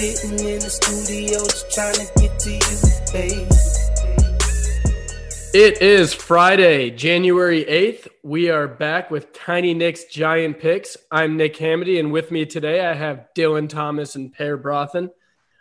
sitting in the studio just trying to get to you, babe. It is Friday, January 8th. We are back with Tiny Nick's Giant Picks. I'm Nick Hamady, and with me today I have Dylan Thomas and Per Brothen.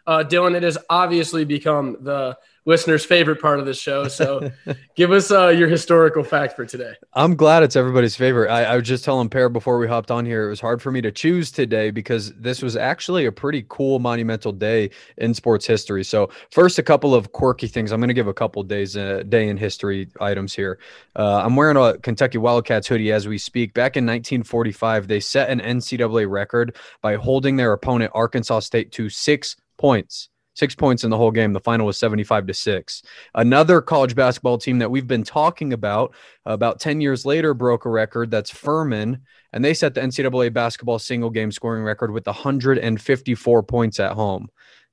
Uh, Dylan, it has obviously become the listeners' favorite part of the show. So give us uh, your historical fact for today. I'm glad it's everybody's favorite. I, I was just telling Per before we hopped on here, it was hard for me to choose today because this was actually a pretty cool, monumental day in sports history. So, first, a couple of quirky things. I'm going to give a couple days, uh, day in history items here. Uh, I'm wearing a Kentucky Wildcats hoodie as we speak. Back in 1945, they set an NCAA record by holding their opponent, Arkansas State, to six points six points in the whole game. The final was 75 to six. Another college basketball team that we've been talking about about 10 years later broke a record. That's Furman. And they set the NCAA basketball single game scoring record with 154 points at home.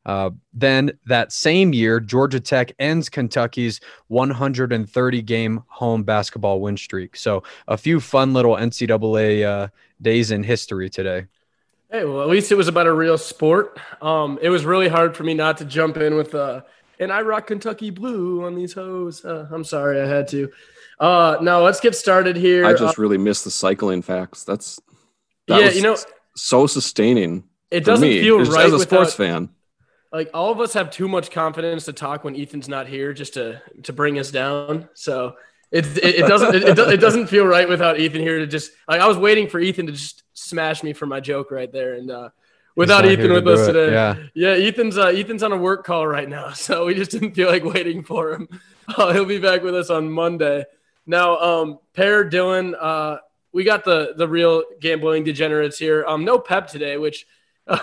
Uh, then that same year, Georgia Tech ends Kentucky's 130 game home basketball win streak. So a few fun little NCAA uh, days in history today. Hey, well, at least it was about a real sport. Um, it was really hard for me not to jump in with uh, and I rock Kentucky blue on these hoes. Uh, I'm sorry, I had to. Uh, now let's get started here. I just uh, really miss the cycling facts. That's that yeah, you know, so sustaining. It doesn't me, feel right as a without, sports fan. Like all of us have too much confidence to talk when Ethan's not here, just to to bring us down. So it, it, it doesn't it, it, doesn't feel right without Ethan here to just like I was waiting for Ethan to just smash me for my joke right there and uh, without Ethan with us today. Yeah. Yeah, Ethan's uh, Ethan's on a work call right now, so we just didn't feel like waiting for him. Uh, he'll be back with us on Monday. Now, um, Per Dylan, uh, we got the the real gambling degenerates here. Um, no Pep today, which I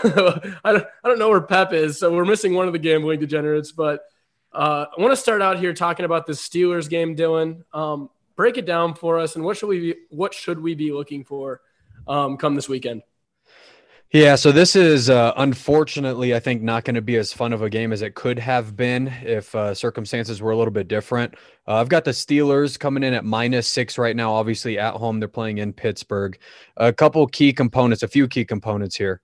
don't I don't know where Pep is, so we're missing one of the gambling degenerates, but uh, I want to start out here talking about the Steelers game, Dylan. Um, break it down for us, and what should we be, what should we be looking for um, come this weekend? Yeah, so this is uh, unfortunately, I think, not going to be as fun of a game as it could have been if uh, circumstances were a little bit different. Uh, I've got the Steelers coming in at minus six right now. Obviously, at home, they're playing in Pittsburgh. A couple key components, a few key components here.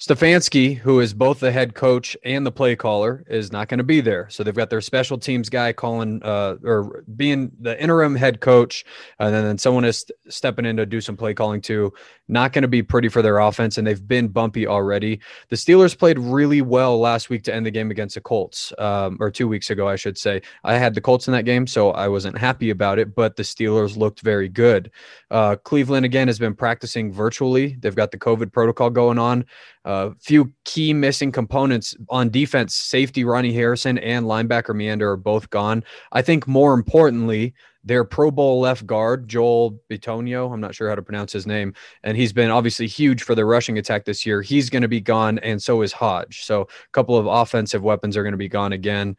Stefanski, who is both the head coach and the play caller, is not going to be there. So they've got their special teams guy calling uh, or being the interim head coach, and then, then someone is stepping in to do some play calling too. Not going to be pretty for their offense, and they've been bumpy already. The Steelers played really well last week to end the game against the Colts, um, or two weeks ago, I should say. I had the Colts in that game, so I wasn't happy about it, but the Steelers looked very good. Uh, Cleveland again has been practicing virtually. They've got the COVID protocol going on. A uh, few key missing components on defense. Safety Ronnie Harrison and linebacker Meander are both gone. I think more importantly, their Pro Bowl left guard, Joel Bitonio, I'm not sure how to pronounce his name, and he's been obviously huge for the rushing attack this year. He's going to be gone, and so is Hodge. So a couple of offensive weapons are going to be gone again.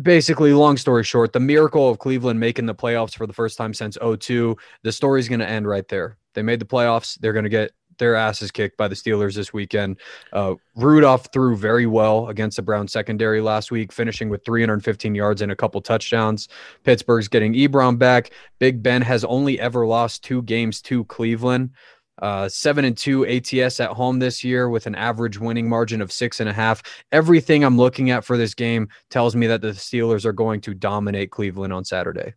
Basically, long story short, the miracle of Cleveland making the playoffs for the first time since 02, the story's going to end right there. They made the playoffs. They're going to get their asses kicked by the Steelers this weekend. Uh, Rudolph threw very well against the Brown secondary last week, finishing with 315 yards and a couple touchdowns. Pittsburgh's getting Ebron back. Big Ben has only ever lost two games to Cleveland. Uh, seven and two ATS at home this year with an average winning margin of six and a half. Everything I'm looking at for this game tells me that the Steelers are going to dominate Cleveland on Saturday.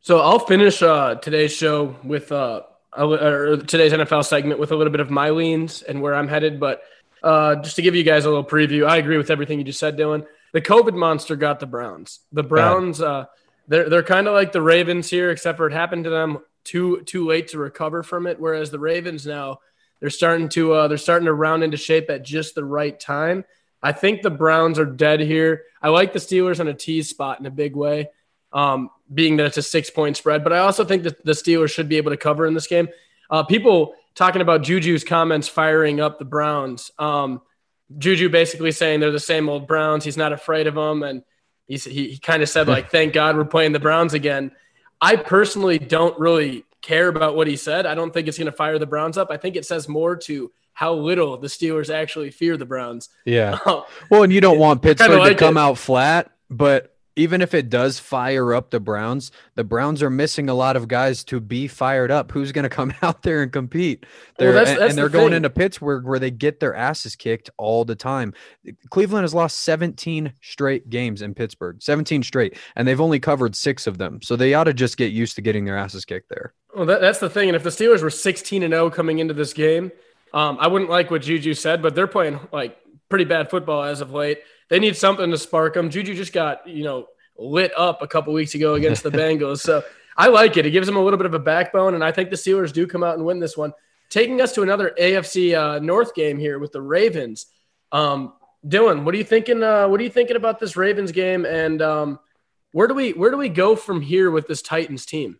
So I'll finish uh, today's show with uh, today's NFL segment with a little bit of my leans and where I'm headed. But uh, just to give you guys a little preview, I agree with everything you just said, Dylan. The COVID monster got the Browns. The Browns, uh, they're they're kind of like the Ravens here, except for it happened to them too too late to recover from it. Whereas the Ravens now they're starting to uh, they're starting to round into shape at just the right time. I think the Browns are dead here. I like the Steelers on a tease spot in a big way um, being that it's a six point spread. But I also think that the Steelers should be able to cover in this game. Uh, people talking about Juju's comments firing up the Browns. Um, Juju basically saying they're the same old Browns. He's not afraid of them. And he's, he, he kind of said, like, thank God we're playing the Browns again. I personally don't really care about what he said. I don't think it's going to fire the Browns up. I think it says more to how little the Steelers actually fear the Browns. Yeah. well, and you don't want Pittsburgh like to come it. out flat, but even if it does fire up the Browns, the Browns are missing a lot of guys to be fired up. Who's going to come out there and compete? They're, Well, that's- and, that's and they're the going thing. into Pittsburgh where they get their asses kicked all the time. Cleveland has lost 17 straight games in Pittsburgh, 17 straight, and they've only covered six of them. So they ought to just get used to getting their asses kicked there. Well, that, that's the thing. And if the Steelers were 16 and 0 coming into this game, um, I wouldn't like what Juju said, but they're playing like pretty bad football as of late. They need something to spark them. Juju just got, you know, lit up a couple weeks ago against the Bengals. So I like it. It gives them a little bit of a backbone. And I think the Steelers do come out and win this one. Taking us to another AFC uh, North game here with the Ravens. Um, Dylan, what are you thinking? Uh, what are you thinking about this Ravens game? And um, where do we where do we go from here with this Titans team?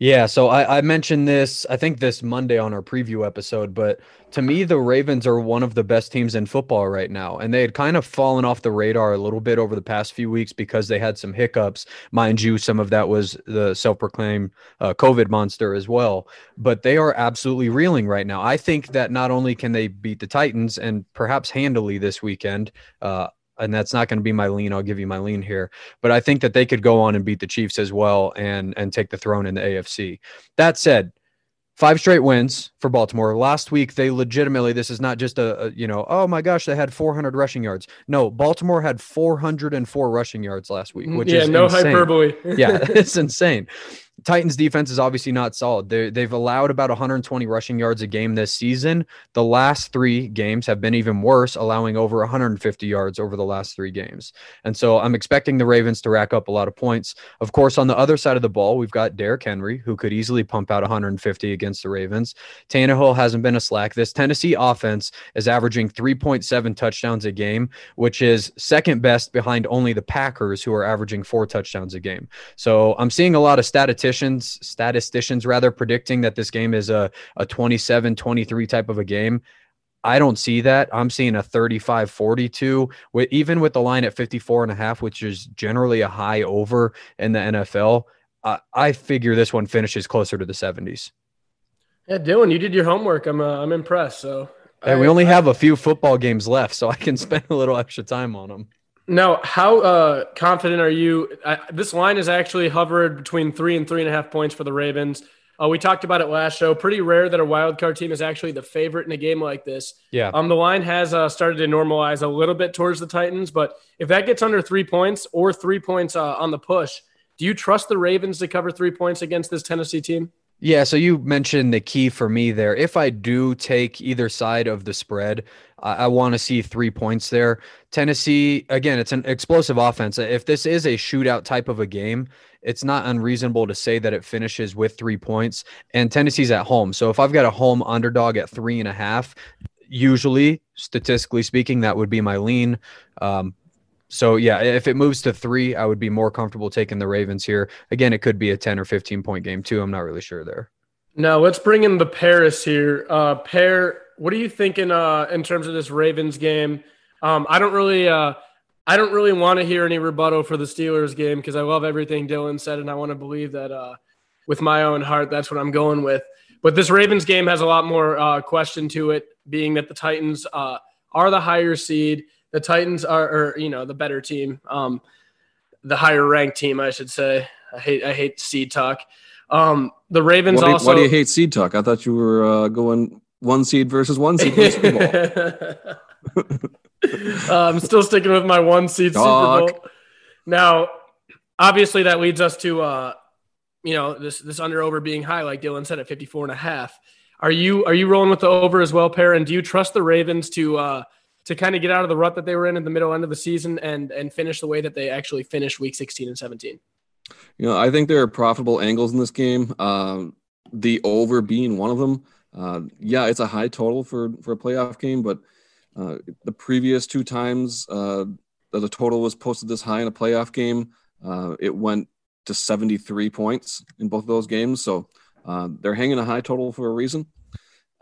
Yeah, so I, I mentioned this, I think this Monday on our preview episode, but to me, the Ravens are one of the best teams in football right now. And they had kind of fallen off the radar a little bit over the past few weeks because they had some hiccups. Mind you, some of that was the self proclaimed uh, COVID monster as well. But they are absolutely reeling right now. I think that not only can they beat the Titans and perhaps handily this weekend, uh, and that's not going to be my lean. I'll give you my lean here, but I think that they could go on and beat the Chiefs as well and and take the throne in the AFC. That said, five straight wins for Baltimore. Last week they legitimately this is not just a, a you know oh my gosh they had 400 rushing yards. No, Baltimore had 404 rushing yards last week, mm, which yeah, is no insane. hyperbole. yeah, it's insane. Titans defense is obviously not solid. They they've allowed about 120 rushing yards a game this season. The last three games have been even worse, allowing over 150 yards over the last three games. And so I'm expecting the Ravens to rack up a lot of points. Of course, on the other side of the ball, we've got Derrick Henry, who could easily pump out 150 against the Ravens. Tannehill hasn't been a slack. This Tennessee offense is averaging 3.7 touchdowns a game, which is second best behind only the Packers, who are averaging four touchdowns a game. So I'm seeing a lot of statisticians, statisticians rather, predicting that this game is a, a 27 23 type of a game. I don't see that. I'm seeing a 35 42 with even with the line at 54 and a half, which is generally a high over in the NFL. Uh, I figure this one finishes closer to the 70s. Yeah, Dylan, you did your homework. I'm uh, I'm impressed. So Hey, we only have a few football games left, so I can spend a little extra time on them. Now. How uh, confident are you? I, this line is actually hovered between three and three and a half points for the Ravens. Uh, we talked about it last show. Pretty rare that a wild card team is actually the favorite in a game like this. Yeah. Um, the line has uh, started to normalize a little bit towards the Titans, but if that gets under three points or three points uh, on the push, do you trust the Ravens to cover three points against this Tennessee team? Yeah, so you mentioned the key for me there. If I do take either side of the spread, I, I want to see three points there. Tennessee, again, it's an explosive offense. If this is a shootout type of a game, it's not unreasonable to say that it finishes with three points. And Tennessee's at home. So if I've got a home underdog at three and a half, usually, statistically speaking, that would be my lean. Um, so yeah, if it moves to three, I would be more comfortable taking the Ravens here. Again, it could be a 10 or 15 point game too. I'm not really sure there. Now let's bring in the Paris here. Uh, Per, what are you thinking uh, in terms of this Ravens game? Um, I don't really, uh, I don't really want to hear any rebuttal for the Steelers game because I love everything Dylan said, and I want to believe that uh, with my own heart, that's what I'm going with. But this Ravens game has a lot more uh, question to it, being that the Titans uh, are the higher seed. The Titans are, or, you know, the better team, um, the higher ranked team, I should say. I hate, I hate seed talk. Um, the Ravens Why do, you, also. why do you hate seed talk? I thought you were uh, going one seed versus one seed for Super Bowl. uh, I'm still sticking with my one seed Super Bowl. Now, obviously, that leads us to uh, you know this this under over being high, like Dylan said, at 54 and a half. Are you are you rolling with the over as well, Per? And do you trust the Ravens to uh, to kind of get out of the rut that they were in at the middle end of the season and and finish the way that they actually finished Week 16 and 17? You know, I think there are profitable angles in this game. Um, the over being one of them. Uh, yeah, it's a high total for for a playoff game, but uh, the previous two times uh, that the total was posted this high in a playoff game, uh, it went to 73 points in both of those games. So uh, they're hanging a high total for a reason.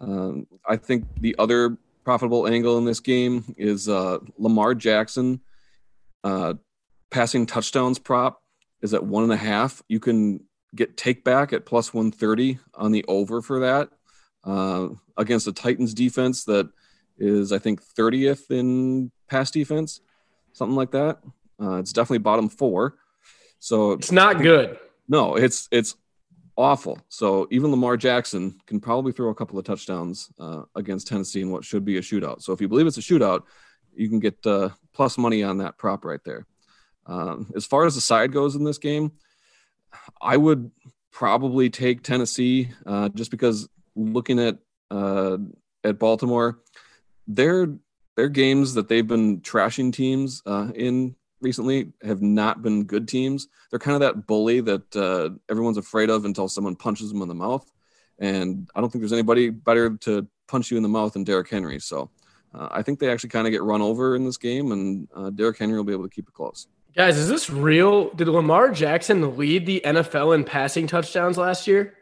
Um, I think the other profitable angle in this game is uh, Lamar Jackson uh, passing touchdowns prop is at one and a half. You can get take back at plus 130 on the over for that uh, against a Titans defense that is, I think, 30th in pass defense, something like that. Uh, it's definitely bottom four. So It's not good. no, it's it's awful. So even Lamar Jackson can probably throw a couple of touchdowns uh, against Tennessee in what should be a shootout. So if you believe it's a shootout, you can get uh, plus money on that prop right there. Um, as far as the side goes in this game, I would probably take Tennessee uh, just because looking at uh, at Baltimore, their their games that they've been trashing teams uh, in recently have not been good teams. They're kind of that bully that uh, everyone's afraid of until someone punches them in the mouth. And I don't think there's anybody better to punch you in the mouth than Derrick Henry. So uh, I think they actually kind of get run over in this game, and uh, Derrick Henry will be able to keep it close. Guys, is this real? Did Lamar Jackson lead the NFL in passing touchdowns last year?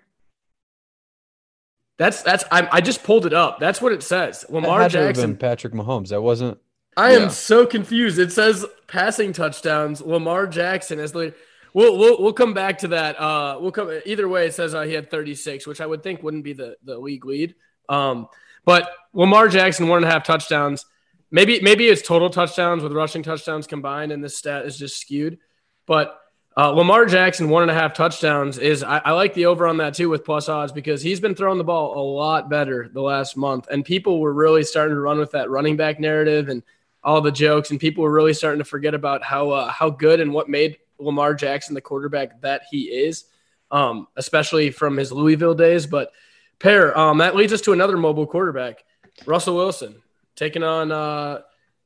That's that's I, I just pulled it up. That's what it says. That Lamar had to have Jackson. been Patrick Mahomes. That wasn't. I am so confused. It says passing touchdowns. Lamar Jackson as the. We'll, we'll we'll come back to that. Uh, we'll come either way. It says uh, he had 36, which I would think wouldn't be the the league lead. Um, but Lamar Jackson one and a half touchdowns. Maybe maybe it's total touchdowns with rushing touchdowns combined, and this stat is just skewed. But uh, Lamar Jackson one and a half touchdowns is I, I like the over on that too with plus odds because he's been throwing the ball a lot better the last month, and people were really starting to run with that running back narrative and all the jokes, and people were really starting to forget about how uh, how good and what made Lamar Jackson the quarterback that he is, um, especially from his Louisville days. But Per um, that leads us to another mobile quarterback, Russell Wilson, taking on uh,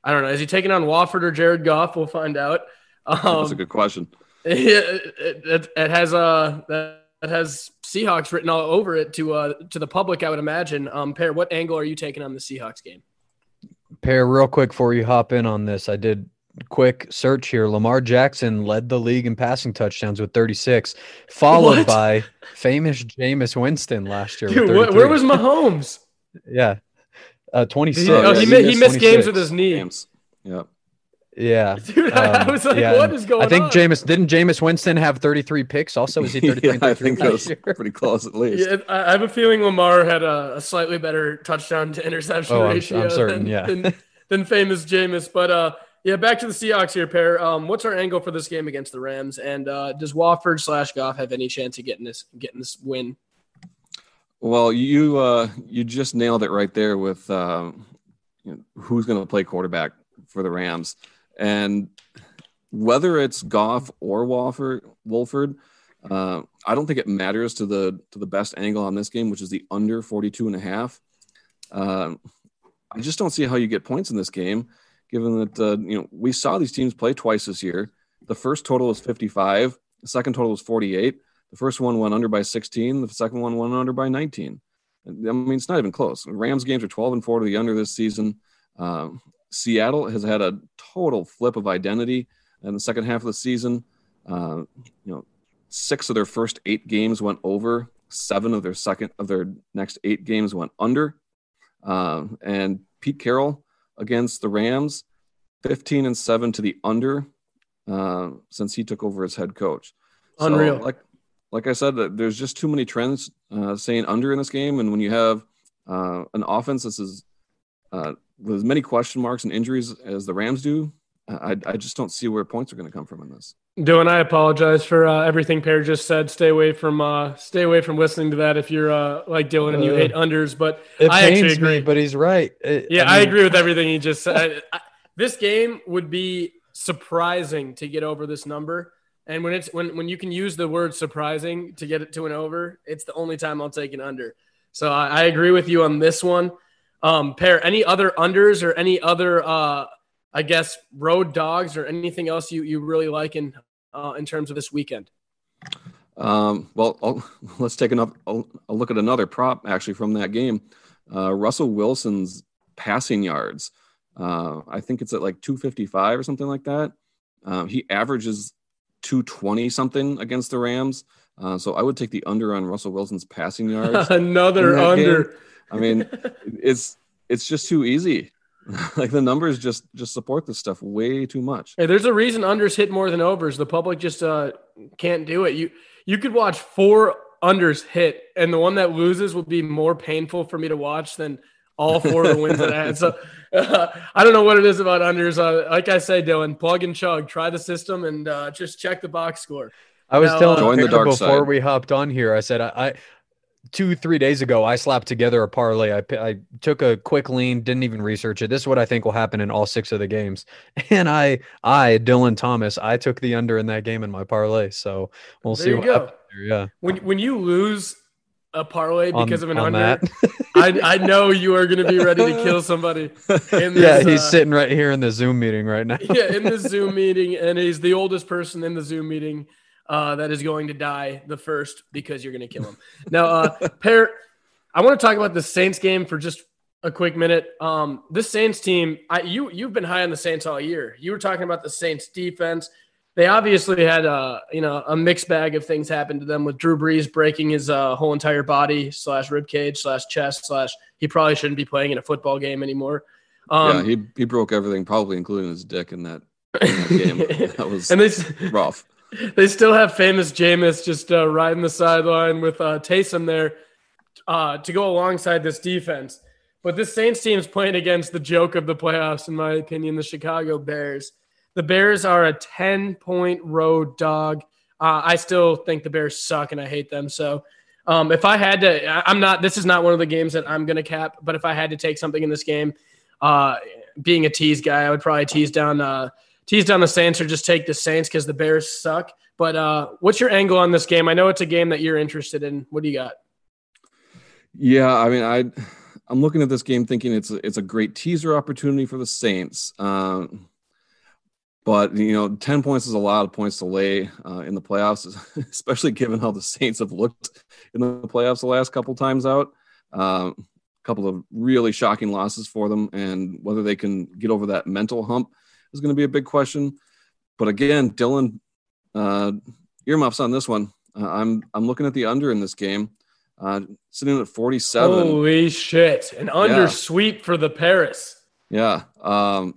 I don't know, is he taking on Wolford or Jared Goff? We'll find out. That's a Um, good question. it, it, it has uh that that has Seahawks written all over it to uh to the public. I would imagine. Um, Per, what angle are you taking on the Seahawks game? Per, real quick before you hop in on this, I did quick search here. Lamar Jackson led the league in passing touchdowns with 36, followed What? by famous Jameis Winston last year. Dude, with wh- where 33. was Mahomes? yeah, uh, 26. He, oh, he, he mi- he missed missed games with his knee. Games. Yeah. Yeah, Dude, I, I Um, was like, yeah, what and is going on? I think Jameis didn't Jameis Winston have 33 picks. Also, is he 33? yeah, I think it was pretty close at least. Yeah, I I have a feeling Lamar had a, a slightly better touchdown to interception Oh, I'm- I'm ratio certain, than, yeah. than, than famous Jameis. But uh, yeah, back to the Seahawks here, Per. Um, what's our angle for this game against the Rams? And uh, does Wolford slash Goff have any chance of getting this getting this win? Well, you uh, you just nailed it right there with uh, you know, who's going to play quarterback for the Rams, and whether it's Goff or Wolford, uh, I don't think it matters to the to the best angle on this game, which is the under 42 and a half. Uh, I just don't see how you get points in this game, given that uh, you know we saw these teams play twice this year. The first total was 55, the second total was 48. The first one went under by 16. The second one went under by 19. I mean, it's not even close. Rams games are 12 and 4 to the under this season. Um, Seattle has had a total flip of identity in the second half of the season. Uh, you know, six of their first eight games went over. Seven of their second of their next eight games went under. Um, and Pete Carroll against the Rams, 15 and seven to the under uh, since he took over as head coach. So, Unreal. like, like I said, there's just too many trends uh, saying under in this game, and when you have uh, an offense that's as uh, as many question marks and injuries as the Rams do, I, I just don't see where points are going to come from in this. Dylan, I apologize for uh, everything Per just said. Stay away from uh, stay away from listening to that if you're uh, like Dylan and you Uh, hate unders. But It I actually pains agree. me, but he's right. It- Yeah, I, mean, agree with everything he just said. I, I, this game would be surprising to get over this number. And when it's when when you can use the word surprising to get it to an over, it's the only time I'll take an under. So I, I agree with you on this one. Um, Per any other unders or any other uh, I guess road dogs or anything else you you really like in uh, in terms of this weekend. Um, well, I'll, let's take another, a, look at another prop actually from that game. Uh, Russell Wilson's passing yards. Uh, I think it's at like 255 or something like that. Um, he averages 220 something against the Rams. Uh, so I would take the under on Russell Wilson's passing yards. Another under. game. I mean, it's it's just too easy. like the numbers just just support this stuff way too much. Hey, there's a reason unders hit more than overs. The public just uh, can't do it. You you could watch four unders hit, and the one that loses will be more painful for me to watch than all four of the wins that I had. So uh, I don't know what it is about unders. Uh, like I say, Dylan, plug and chug, try the system, and uh, just check the box score. I was Now, telling uh, the dark before side. we hopped on here. I said I, I two three days ago I slapped together a parlay. I I took a quick lean, didn't even research it. This is what I think will happen in all six of the games. And I I Dylan Thomas I took the under in that game in my parlay. So we'll There see you what go. there. Yeah, When when you lose a parlay On- because of an under. I I know you are going to be ready to kill somebody. This, yeah, he's uh, sitting right here in the Zoom meeting right now. yeah, in the Zoom meeting, and he's the oldest person in the Zoom meeting uh, that is going to die the first because you're going to kill him. Now, uh, Per, I want to talk about the Saints game for just a quick minute. Um, this Saints team, I, you you've been high on the Saints all year. You were talking about the Saints defense. They obviously had a you know a mixed bag of things happen to them with Drew Brees breaking his uh, whole entire body slash rib cage slash chest slash he probably shouldn't be playing in a football game anymore. Um, yeah, he he broke everything, probably including his dick in that, in that game. That was and they rough. They still have famous Jameis just uh, riding the sideline with uh, Taysom there uh, to go alongside this defense. But this Saints team is playing against the joke of the playoffs, in my opinion, the Chicago Bears. The Bears are a 10 point road dog. Uh, I still think the Bears suck and I hate them. So um, if I had to, I- I'm not, this is not one of the games that I'm going to cap, but if I had to take something in this game, uh, being a tease guy, I would probably tease down, uh, tease down the Saints or just take the Saints because the Bears suck. But uh, what's your angle on this game? I know it's a game that you're interested in. What do you got? Yeah, I mean, I I'm looking at this game thinking it's a, it's a great teaser opportunity for the Saints. Um, but you know, ten points is a lot of points to lay uh, in the playoffs, especially given how the Saints have looked in the playoffs the last couple times out. Um, a couple of really shocking losses for them, and whether they can get over that mental hump is going to be a big question. But again, Dylan, uh, earmuffs on this one. Uh, I'm I'm looking at the under in this game, uh, sitting at 47. Holy shit. An under Yeah. sweep for the Paris. Yeah. Um,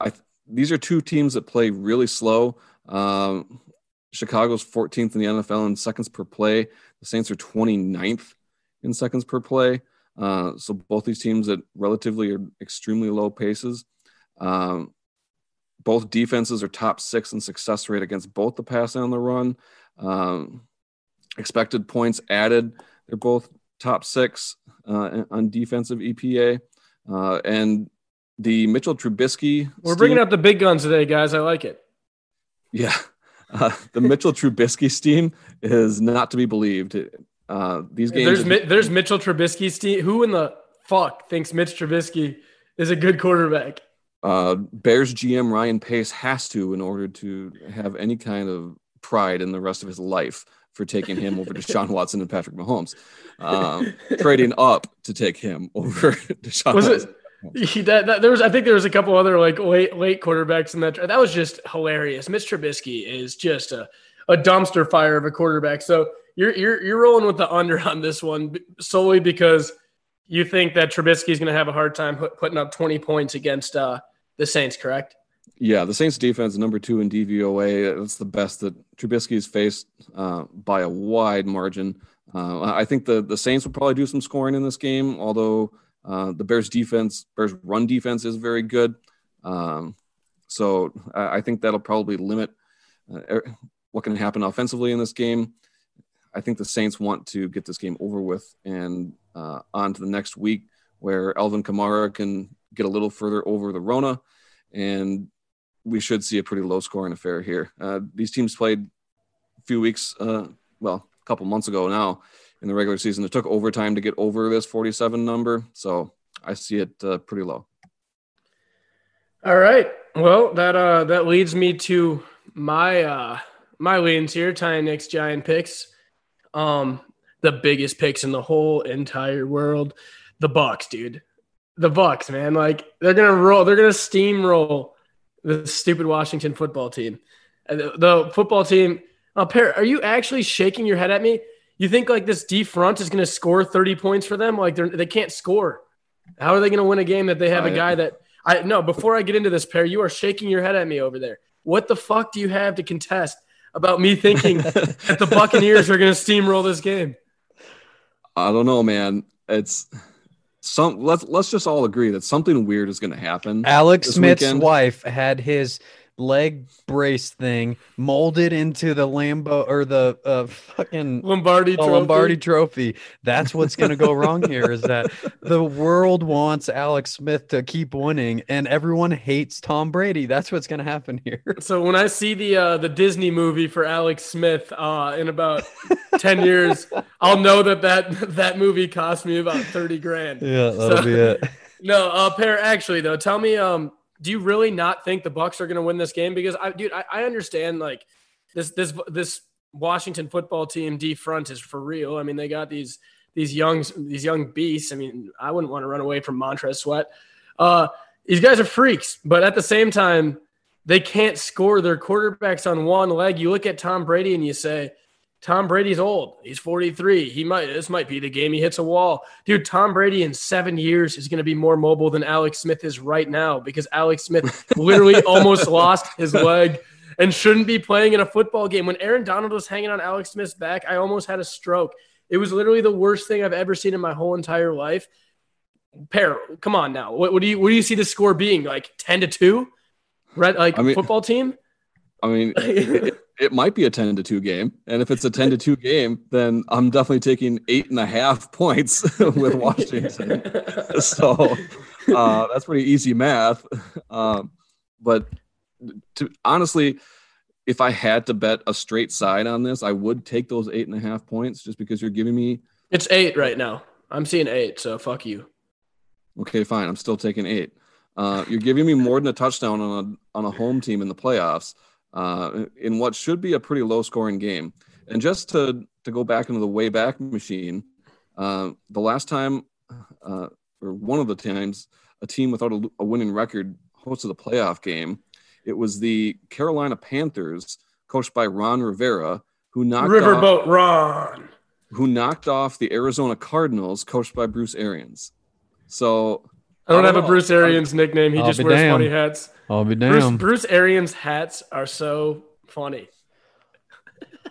I these are two teams that play really slow. Um, Chicago's 14th in the NFL in seconds per play. The Saints are 29th in seconds per play. Uh, so both these teams at relatively are extremely low paces. Um, both defenses are top six in success rate against both the pass and the run. Um, expected points added, they're both top six uh, on defensive EPA. Uh, and the Mitchell Trubisky. We're bringing steam- out the big guns today, guys. I like it. Yeah. Uh, the Mitchell Trubisky steam is not to be believed. Uh, these games. There's Mi- there's Mitchell Trubisky team. Who in the fuck thinks Mitch Trubisky is a good quarterback? Uh, Bears GM Ryan Pace has to in order to have any kind of pride in the rest of his life for taking him over to Sean Watson and Patrick Mahomes, um, trading up to take him over Deshaun. Was Watson. it? He, that, that, there was, I think there was a couple other like late late quarterbacks in that. That was just hilarious. Mitch Trubisky is just a, a dumpster fire of a quarterback. So you're you're you're rolling with the under on this one solely because you think that Trubisky is going to have a hard time put, putting up 20 points against uh, the Saints, correct? Yeah, the Saints defense number two in DVOA. It's the best that Trubisky's faced uh, by a wide margin. Uh, I think the the Saints will probably do some scoring in this game, although uh, the Bears defense, Bears run defense is very good. Um, so I, I think that'll probably limit uh, er- what can happen offensively in this game. I think the Saints want to get this game over with and uh, on to the next week, where Alvin Kamara can get a little further over the Rona, and we should see a pretty low scoring affair here. Uh, these teams played a few weeks, uh, well, a couple months ago now in the regular season. It took overtime to get over this 47 number, so I see it uh, pretty low. All right. Well, that uh that leads me to my uh my leans here, Tiny Nick's giant picks. Um the biggest picks in the whole entire world. The Bucks, dude. The Bucks, man. Like they're gonna roll, they're gonna steamroll the stupid Washington football team. And the, the football team, uh, Par, are you actually shaking your head at me? You think like this D front is gonna score 30 points for them? Like they're they can't score. How are they gonna win a game that they have a I- guy that I no, before I get into this, Per, you are shaking your head at me over there. What the fuck do you have to contest about me thinking that the Buccaneers are going to steamroll this game? I don't know, man. It's some let's let's just all agree that something weird is going to happen. Alex Smith's weekend. wife had his leg brace thing molded into the Lambo or the uh, fucking Lombardi trophy. Lombardi trophy. That's what's going to go wrong here is that the world wants Alex Smith to keep winning and everyone hates Tom Brady. That's what's going to happen here. So when I see the uh, the Disney movie for Alex Smith uh, in about ten years, I'll know that that that movie cost me about thirty grand. Yeah, that'll So- be it. No, uh, Per. Actually, though, tell me, um, do you really not think the Bucks are going to win this game? Because I, dude, I, I understand like this this this Washington football team D front is for real. I mean, they got these these young these young beasts. I mean, I wouldn't want to run away from Montez Sweat. Uh, these guys are freaks, but at the same time, they can't score their quarterbacks on one leg. You look at Tom Brady and you say, Tom Brady's old. He's 43. He might this might be the game he hits a wall. Dude, Tom Brady in 7 years is going to be more mobile than Alex Smith is right now because Alex Smith literally almost lost his leg and shouldn't be playing in a football game. When Aaron Donald was hanging on Alex Smith's back, I almost had a stroke. It was literally the worst thing I've ever seen in my whole entire life. Per, come on now. What, what do you what do you see the score being? Like 10 to 2? Red like I mean- football team? I mean, it, it might be a 10 to 2 game. And if it's a 10 to 2 game, then I'm definitely taking eight and a half points with Washington. so uh, that's pretty easy math. Um, but to honestly, if I had to bet a straight side on this, I would take those eight and a half points just because you're giving me. It's eight right now. I'm seeing eight, so fuck you. Okay, fine. I'm still taking eight. Uh, you're giving me more than a touchdown on a on a home team in the playoffs uh, in what should be a pretty low scoring game. And just to to go back into the way back machine, uh, the last time uh, or one of the times a team without a, a winning record hosted a playoff game, it was the Carolina Panthers, coached by Ron Rivera, who knocked off, Riverboat Ron. who knocked off the Arizona Cardinals, coached by Bruce Arians. So I don't have a. Bruce Arians nickname. He I'll just wears damned. funny hats. I'll be Bruce, damned. Bruce Arians hats are so funny.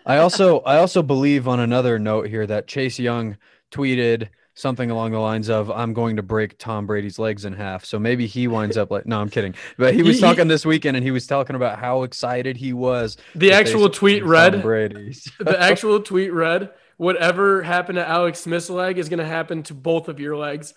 I also I also believe on another note here that Chase Young tweeted something along the lines of I'm going to break Tom Brady's legs in half. So maybe he winds up like no, I'm kidding. But he was talking this weekend and he was talking about how excited he was. The actual tweet Tom read. Brady. The actual tweet read. Whatever happened to Alex Smith's leg is going to happen to both of your legs.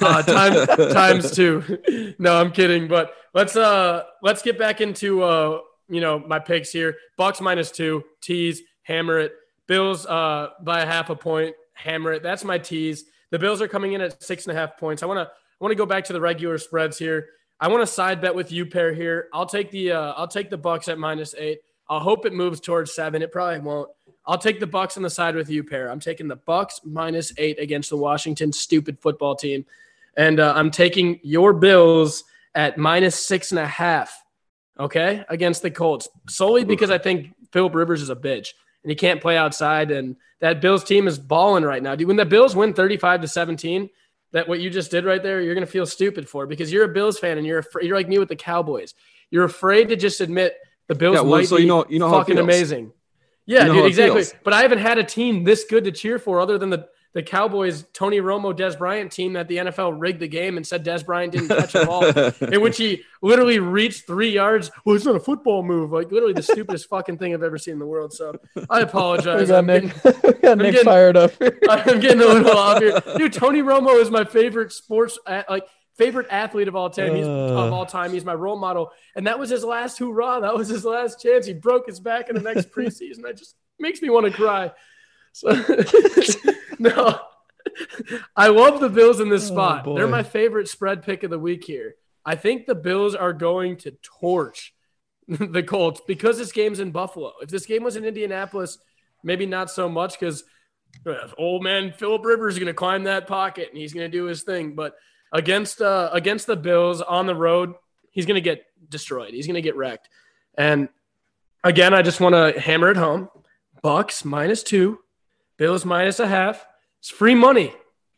Uh, time, times two. No, I'm kidding. But let's uh let's get back into uh you know my picks here. Bucks minus two, tease, hammer it. Bills uh by a half a point, hammer it. That's my tease. The Bills are coming in at six and a half points. I want to I want to go back to the regular spreads here. I want to side bet with you Per here. I'll take the uh, I'll take the Bucks at minus eight. I'll hope it moves towards seven. It probably won't. I'll take the Bucks on the side with you Per. I'm taking the Bucks minus eight against the Washington stupid football team, and uh, I'm taking your Bills at minus six and a half. Okay, against the Colts solely because I think Philip Rivers is a bitch and he can't play outside, and that Bills team is balling right now, dude. When the Bills win 35 to 17, that what you just did right there, you're gonna feel stupid for because you're a Bills fan and you're afraid, you're like me with the Cowboys. You're afraid to just admit the Bills Yeah, well, might so you know- you know fucking amazing. Yeah, dude, exactly. feels. But I haven't had a team this good to cheer for other than the the Cowboys Tony Romo Dez Bryant team that the NFL rigged the game and said Dez Bryant didn't catch a ball in which he literally reached three yards. Well, it's not a football move. Like literally the stupidest fucking thing I've ever seen in the world. So I apologize. I'm Nick, getting, got Nick getting- fired up. I'm getting a little off here. Dude, Tony Romo is my favorite sports a- like favorite athlete of all time. He's Uh. of all time. He's my role model. And that was his last hurrah. That was his last chance. He broke his back in the next preseason. That just makes me want to cry. So no. I love the Bills in this Oh, spot. boy. They're my favorite spread pick of the week here. I think the Bills are going to torch the Colts because this game's in Buffalo. If this game was in Indianapolis, maybe not so much because old man Philip Rivers is going to climb that pocket and he's going to do his thing. But against uh, against the Bills on the road, he's going to get destroyed. He's going to get wrecked. And again, I just want to hammer it home. Bucks minus two, Bills minus a half. It's free money.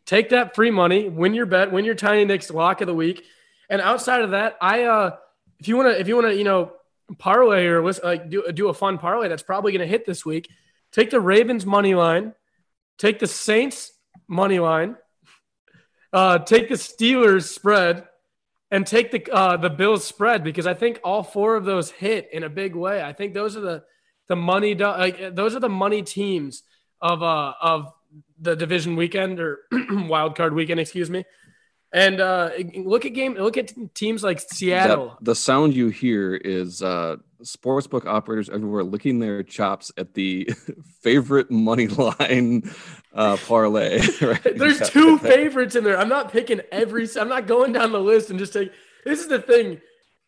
Take that free money. Win your bet. Win your tiny Nicks lock of the week. And outside of that, I uh, if you want to, if you want to, you know, parlay or listen, like do do a fun parlay that's probably going to hit this week. Take the Ravens money line. Take the Saints money line. Uh, take the Steelers spread and take the uh, the Bills spread because I think all four of those hit in a big way. I think those are the the money like those are the money teams of uh of the division weekend or wild card weekend, excuse me. And uh, look at game. Look at teams like Seattle. That, the sound you hear is uh, sportsbook operators everywhere licking their chops at the favorite money line uh, parlay. Right? There's two favorites in there. I'm not picking every. I'm not going down the list and just take. This is the thing.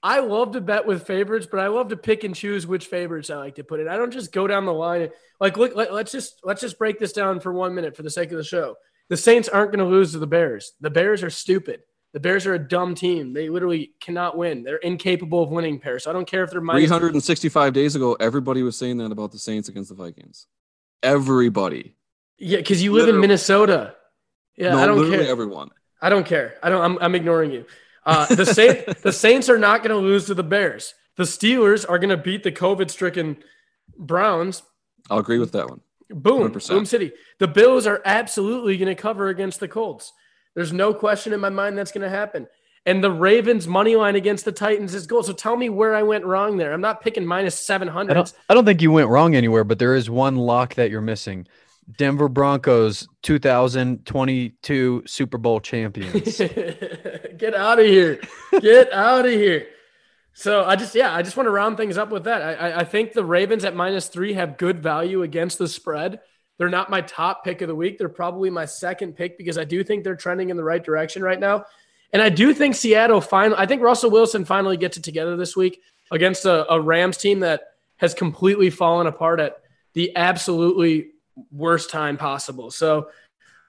I love to bet with favorites, but I love to pick and choose which favorites I like to put in. I don't just go down the line. Like, look, let, let's just let's just break this down for one minute for the sake of the show. The Saints aren't going to lose to the Bears. The Bears are stupid. The Bears are a dumb team. They literally cannot win. They're incapable of winning pairs. So I don't care if they're minus 365 days ago, everybody was saying that about the Saints against the Vikings. Everybody. Yeah, because you live literally. in Minnesota. Yeah, no, I don't care. Everyone. I don't care. I don't. I'm, I'm ignoring you. Uh, the Saints. the Saints are not going to lose to the Bears. The Steelers are going to beat the COVID-stricken Browns. I'll agree with that one. Boom, 100%. boom city. The Bills are absolutely going to cover against the Colts. There's no question in my mind that's going to happen. And the Ravens money line against the Titans is gold. So tell me where I went wrong there. I'm not picking minus 700. I don't, I don't think you went wrong anywhere, but there is one lock that you're missing. Denver Broncos 2022 Super Bowl champions. Get out of here. Get out of here. So I just yeah, I just want to round things up with that. I, I think the Ravens at minus three have good value against the spread. They're not my top pick of the week. They're probably my second pick because I do think they're trending in the right direction right now. And I do think Seattle finally I think Russell Wilson finally gets it together this week against a, a Rams team that has completely fallen apart at the absolutely worst time possible. So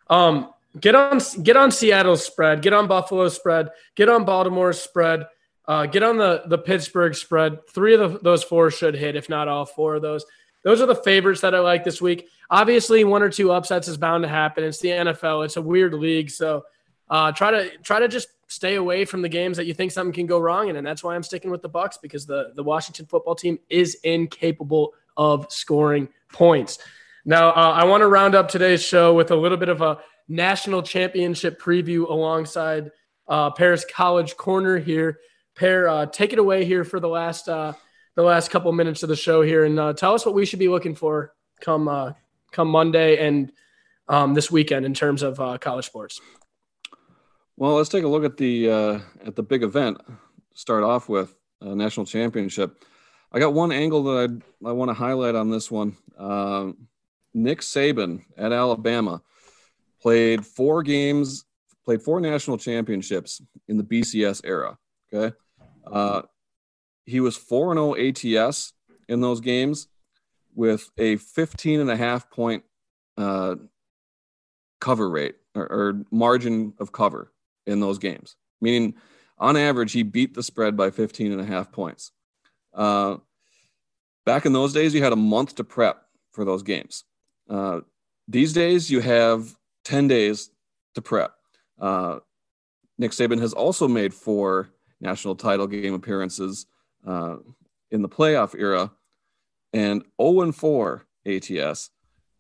um get on get on Seattle's spread, get on Buffalo's spread, get on Baltimore's spread. Uh, get on the the Pittsburgh spread. Three of the, those four should hit, if not all four of those. Those are the favorites that I like this week. Obviously, one or two upsets is bound to happen. It's the NFL. It's a weird league, so uh, try to try to just stay away from the games that you think something can go wrong in, and that's why I'm sticking with the Bucks because the the Washington football team is incapable of scoring points. Now, uh, I want to round up today's show with a little bit of a national championship preview alongside uh, Paris College Corner here. Pair, uh, take it away here for the last uh, the last couple minutes of the show here, and uh, tell us what we should be looking for come uh, come Monday and um, this weekend in terms of uh, college sports. Well, let's take a look at the uh, at the big event. Start off with a national championship. I got one angle that I I want to highlight on this one. Um, Nick Saban at Alabama played four games, played four national championships in the BCS era. Okay. Uh, he was 4 0 ATS in those games with a 15 and a half point uh, cover rate or, or, margin of cover in those games, meaning on average, he beat the spread by 15 and a half points. Uh, back in those days, you had a month to prep for those games. Uh, these days, you have 10 days to prep. Uh, Nick Saban has also made four national title game appearances uh, in the playoff era, and 0 and 4 ATS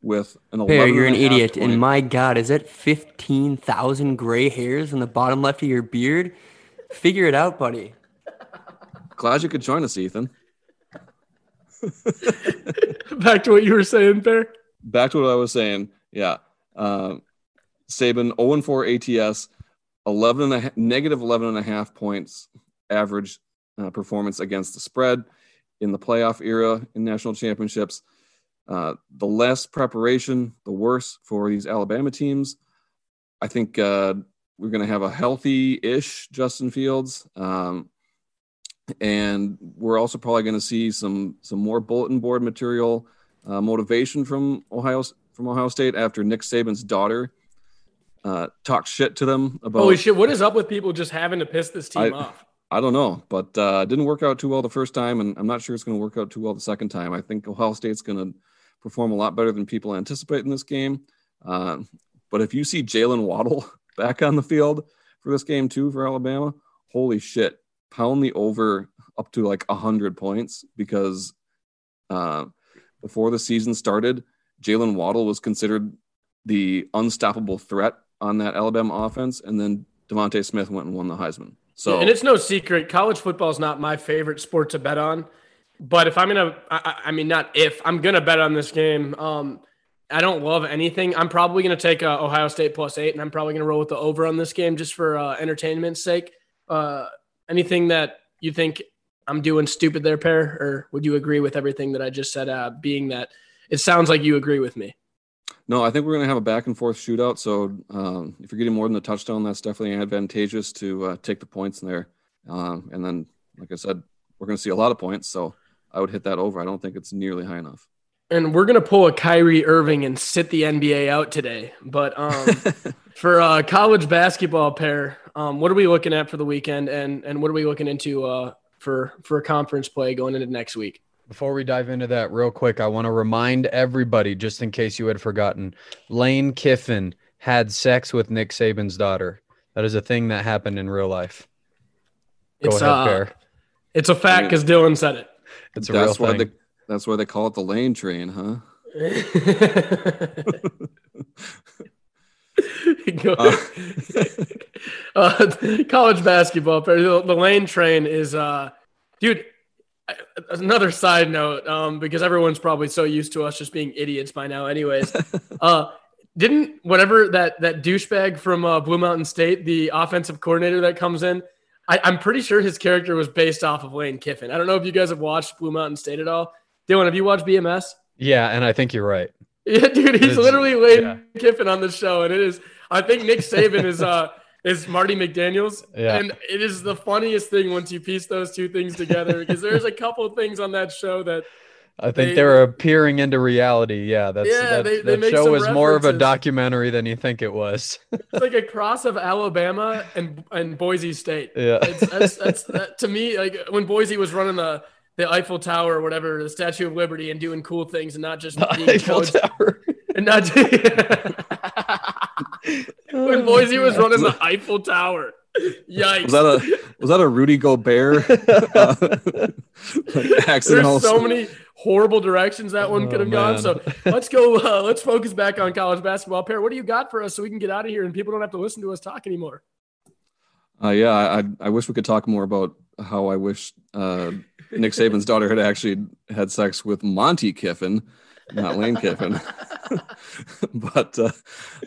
with an 11. Hey, you're an idiot. Point. And my God, is that 15,000 gray hairs in the bottom left of your beard? Figure it out, buddy. Glad you could join us, Ethan. Back to what you were saying, Bear. Back to what I was saying. Yeah. Uh, Saban 0 4 ATS 11 and a, negative 11 and a half points average uh, performance against the spread in the playoff era in national championships. Uh, the less preparation, the worse for these Alabama teams. I think uh, we're going to have a healthy ish Justin Fields. Um, and we're also probably going to see some some more bulletin board material uh, motivation from Ohio from Ohio State after Nick Saban's daughter uh, talk shit to them about. Holy shit! What is up with people just having to piss this team I, off? I don't know, but uh, didn't work out too well the first time, and I'm not sure it's going to work out too well the second time. I think Ohio State's going to perform a lot better than people anticipate in this game. Uh, but if you see Jaylen Waddle back on the field for this game too for Alabama, holy shit! Pound the over up to like hundred points because uh, before the season started, Jaylen Waddle was considered the unstoppable threat on that Alabama offense, and then DeVonta Smith went and won the Heisman. So and it's no secret, college football is not my favorite sport to bet on. But if I'm gonna, I, I mean, not if I'm gonna bet on this game. Um, I don't love anything. I'm probably gonna take uh, Ohio State plus eight, and I'm probably gonna roll with the over on this game just for uh, entertainment's sake. Uh, anything that you think I'm doing stupid there, Per, or would you agree with everything that I just said? Uh, being that it sounds like you agree with me. No, I think we're going to have a back and forth shootout. So um, if you're getting more than the touchdown, that's definitely advantageous to uh, take the points in there. Um, and then, like I said, we're going to see a lot of points. So I would hit that over. I don't think it's nearly high enough. And we're going to pull a Kyrie Irving and sit the NBA out today. But um, for uh, college basketball Per, um, what are we looking at for the weekend? And, and what are we looking into uh, for, for conference play going into next week? Before we dive into that, real quick, I want to remind everybody, just in case you had forgotten, Lane Kiffin had sex with Nick Saban's daughter. That is a thing that happened in real life. Go it's, ahead, uh, Per. It's a fact because Dylan said it. It's a that's real why thing. they that's why they call it the lane train, huh? Go uh, college basketball. The, the lane train is, uh, dude. Another side note, um, because everyone's probably so used to us just being idiots by now. Anyways, uh, didn't whatever that that douchebag from uh, Blue Mountain State, the offensive coordinator that comes in, I, I'm pretty sure his character was based off of Lane Kiffin. I don't know if you guys have watched Blue Mountain State at all. Dylan, have you watched BMS? yeah, and I think you're right. Yeah, dude, he's It's- literally Lane yeah. Kiffin on the show, and it is. I think Nick Saban is uh is Marty McDaniel's, Yeah. and it is the funniest thing once you piece those two things together because there's a couple things on that show that I think They- they, are peering into reality. Yeah, that's Yeah, that, they- they that show was more of a documentary than you think it was. it's like a cross of Alabama and and Boise State. yeah. It's, that's that's that, to me like when Boise was running the the Eiffel Tower or whatever, the Statue of Liberty, and doing cool things and not just being Eiffel coached Tower. And not. when Boise was running the Eiffel Tower. Yikes! Was that a was that a Rudy Gobert uh, like accident? There's so many horrible directions that one Oh, could have gone. So let's go. Uh, let's focus back on college basketball. Per, what do you got for us so we can get out of here and people don't have to listen to us talk anymore? Uh, yeah, I I wish we could talk more about how I wish uh, Nick Saban's daughter had actually had sex with Monty Kiffin, not Lane Kiffin. but uh,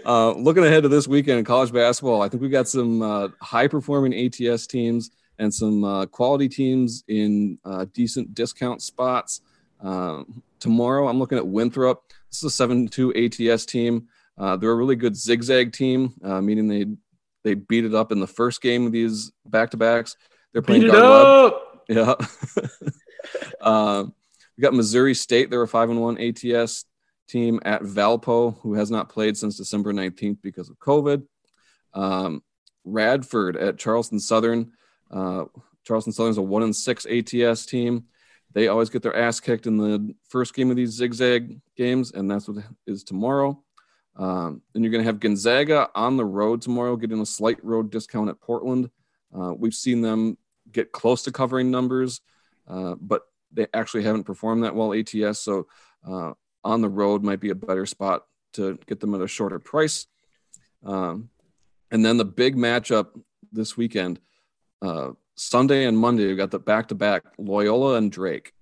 uh, looking ahead to this weekend in college basketball, I think we've got some uh, high performing ATS teams and some uh, quality teams in uh, decent discount spots. Um, tomorrow, I'm looking at Winthrop. This is a 7 2 ATS team. Uh, they're a really good zigzag team, uh, meaning they they beat it up in the first game of these back to backs. They're playing Beat it up. Yeah. we got Missouri State. They're a five and one ATS team at Valpo, who has not played since December 19th because of COVID. Um, Radford at Charleston Southern. Uh, Charleston Southern's a one and six ATS team. They always get their ass kicked in the first game of these zigzag games, and that's what is tomorrow. Um, then you're going to have Gonzaga on the road tomorrow, getting a slight road discount at Portland. Uh, we've seen them get close to covering numbers, uh, but they actually haven't performed that well ATS. So uh, on the road might be a better spot to get them at a shorter price. Um, and then the big matchup this weekend, uh, Sunday and Monday, we got the back to back Loyola and Drake.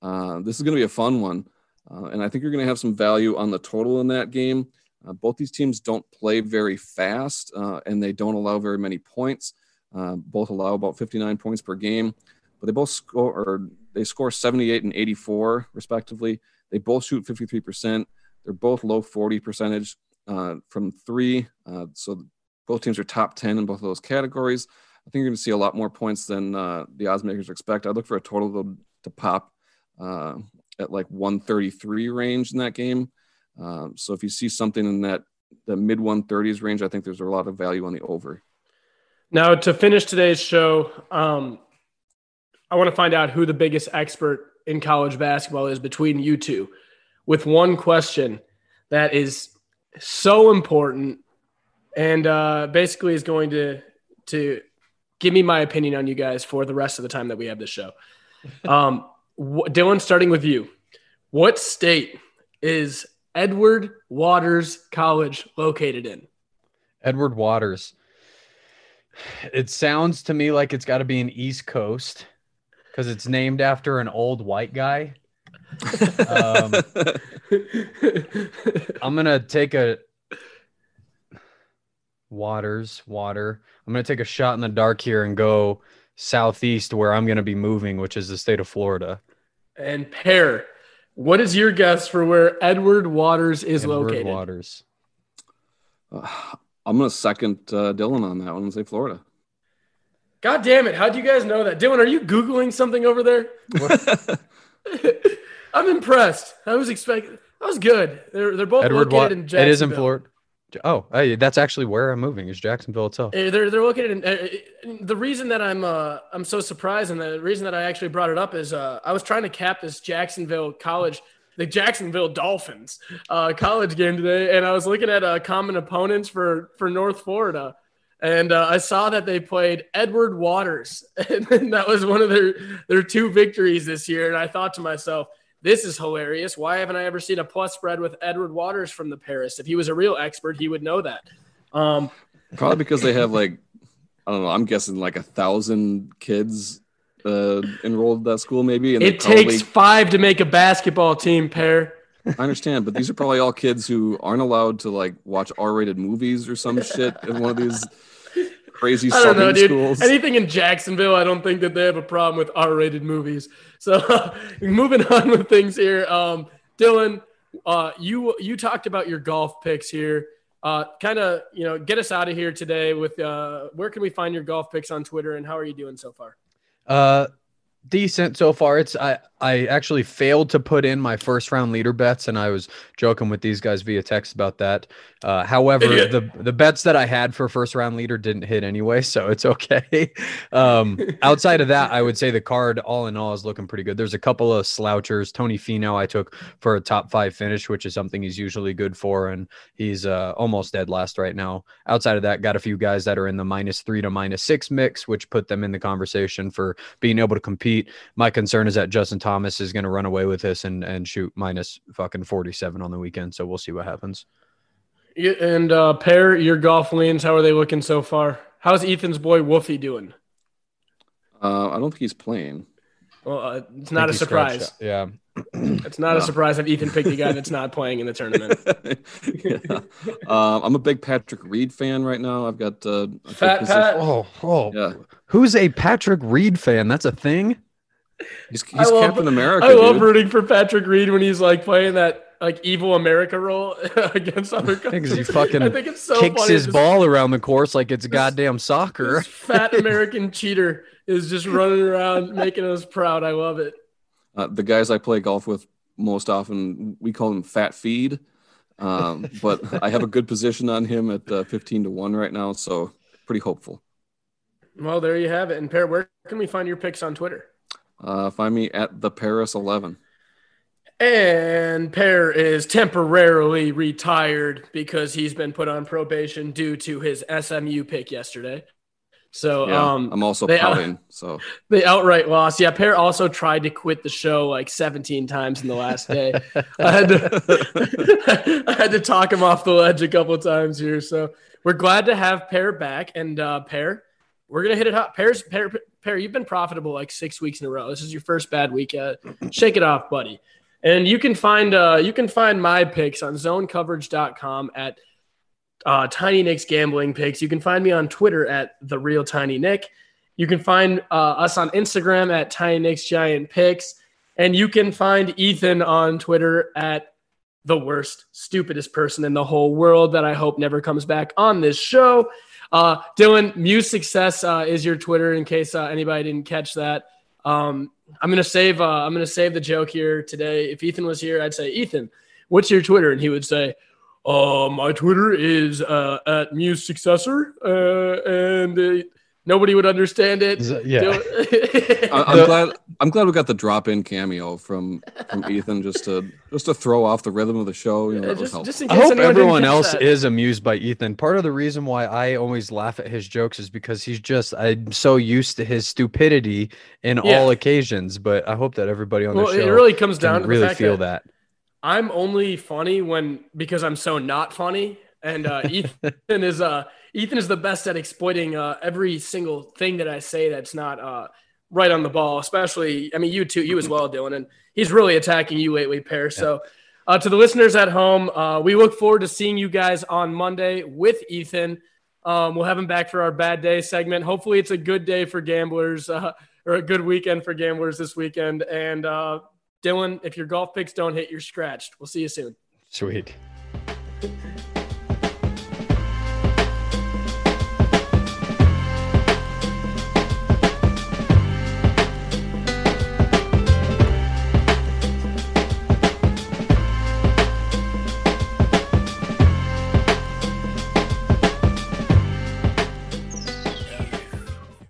Uh, this is going to be a fun one. Uh, and I think you're going to have some value on the total in that game. Uh, both these teams don't play very fast uh, and they don't allow very many points. Both allow about 59 points per game, but they both score or they score 78 and 84 respectively. They both shoot 53%. They're both low 40 percentage uh, from three. Uh, so both teams are top 10 in both of those categories. I think you're going to see a lot more points than uh, the odds makers expect. I look for a total to, to pop uh, at like 133 range in that game. Um, so if you see something in that the mid 130s range, I think there's a lot of value on the over. Now, to finish today's show, um, I want to find out who the biggest expert in college basketball is between you two with one question that is so important and uh, basically is going to, to give me my opinion on you guys for the rest of the time that we have this show. Um, wh- Dylan, starting with you, what state is Edward Waters College located in? Edward Waters. It sounds to me like it's got to be an East Coast because it's named after an old white guy. Um, I'm gonna take a Waters water. I'm gonna take a shot in the dark here and go southeast where I'm gonna be moving, which is the state of Florida. and Per, what is your guess for where Edward Waters is located? Edward located? Waters. I'm gonna second uh, Dylan on that one and say Florida. God damn it! How'd you guys know that? Dylan, are you googling something over there? I'm impressed. I was expecting. That was good. They're they're both Edward Wa- located in Jacksonville. It is in Florida. Oh, hey, that's actually where I'm moving. Is Jacksonville itself? Uh, They're they're located in. Uh, the reason that I'm uh I'm so surprised and the reason that I actually brought it up is uh I was trying to cap this Jacksonville College, the Jacksonville Dolphins uh college game today, and I was looking at uh common opponents for for North Florida, and uh, I saw that they played Edward Waters, and that was one of their their two victories this year, and I thought to myself. This is hilarious. Why haven't I ever seen a plus spread with Edward Waters from the Paris? If he was a real expert, he would know that. Um, Probably because they have like I don't know. I'm guessing like a thousand kids uh, enrolled at that school, maybe. And It takes five to make a basketball team Per. I understand, but these are probably all kids who aren't allowed to like watch R-rated movies or some shit in one of these crazy I don't know, dude. schools. Anything in Jacksonville, I don't think that they have a problem with R-rated movies. So, moving on with things here, um, Dylan, uh, you you talked about your golf picks here. Uh, kind of, you know, get us out of here today with uh, where can we find your golf picks on Twitter and how are you doing so far? Decent so far. It's I I actually failed to put in my first round leader bets, and I was joking with these guys via text about that. Uh, however, the the bets that I had for first round leader didn't hit anyway, so it's okay. um, outside of that, I would say the card all in all is looking pretty good. There's a couple of slouchers. Tony Finau I took for a top five finish, which is something he's usually good for, and he's uh, almost dead last right now. Outside of that, got a few guys that are in the minus three to minus six mix, which put them in the conversation for being able to compete. My concern is that Justin Thomas is going to run away with this and and shoot minus fucking 47 on the weekend. So we'll see what happens. Yeah, And uh, Per your golf leans. How are they looking so far? How's Ethan's boy Wolfie doing? Uh, I don't think he's playing. Well, uh, it's not a Think he scratched surprise. Yeah. It's not a surprise that Ethan picked a guy that's not playing in the tournament. yeah. uh, I'm a big Patrick Reed fan right now. I've got uh, Fat position- Pat. Oh, oh. Yeah, Who's a Patrick Reed fan? That's a thing. he's, I he's love- Captain America. I love dude. rooting for Patrick Reed when he's like playing that like evil America role against other countries. Because he fucking I think it's so kicks funny. his This- ball around the course like it's goddamn soccer. This fat American cheater is just running around making us proud. I love it. Uh, the guys I play golf with most often, we call him Fat Feed. Um, but I have a good position on him at uh, 15 to 1 right now. So pretty hopeful. Well, there you have it. And Per, where can we find your picks on Twitter? Uh, find me at the Paris 11. And Per is temporarily retired because he's been put on probation due to his SMU pick yesterday. So Yeah, um, I'm also they- pouting. So the outright loss. Yeah, Per also tried to quit the show like 17 times in the last day. I had to I had to talk him off the ledge a couple times here. So we're glad to have Per back. And uh Per, we're gonna hit it hot. Per's Per Per, you've been profitable like six weeks in a row. This is your first bad week. Uh, shake it off, buddy. And you can find uh you can find my picks on zonecoverage.com at uh, Tiny Nick's gambling picks. You can find me on Twitter at the real Tiny Nick. You can find uh, us on Instagram at Tiny Nick's Giant Picks, and you can find Ethan on Twitter at the worst, stupidest person in the whole world that I hope never comes back on this show. Uh, Dylan, Muse Success uh, is your Twitter in case uh, anybody didn't catch that. Um, I'm gonna save. Uh, I'm gonna save the joke here today. If Ethan was here, I'd say, Ethan, what's your Twitter? And he would say, uh, my Twitter is uh, at Muse Successor, uh, and nobody would understand it. that- yeah. Dylan- I, I'm glad I'm glad we got the drop in cameo from from Ethan just to just to throw off the rhythm of the show. You know, that was just, helpful. just in I hope everyone else that. is amused by Ethan. Part of the reason why I always laugh at his jokes is because he's just I'm so used to his stupidity in Yeah. all occasions. But I hope that everybody on Well, the show it really comes down to really the fact feel that, that. I'm only funny when because I'm so not funny. And uh, Ethan is uh, Ethan is the best at exploiting uh, every single thing that I say that's not uh, right on the ball. Especially, I mean, you too, you as well, Dylan. And he's really attacking you lately, Per. So, uh, to the listeners at home, uh, we look forward to seeing you guys on Monday with Ethan. Um, we'll have him back for our bad day segment. Hopefully, it's a good day for gamblers uh, or a good weekend for gamblers this weekend. And uh, Dylan, if your golf picks don't hit, you're scratched. We'll see you soon. Sweet.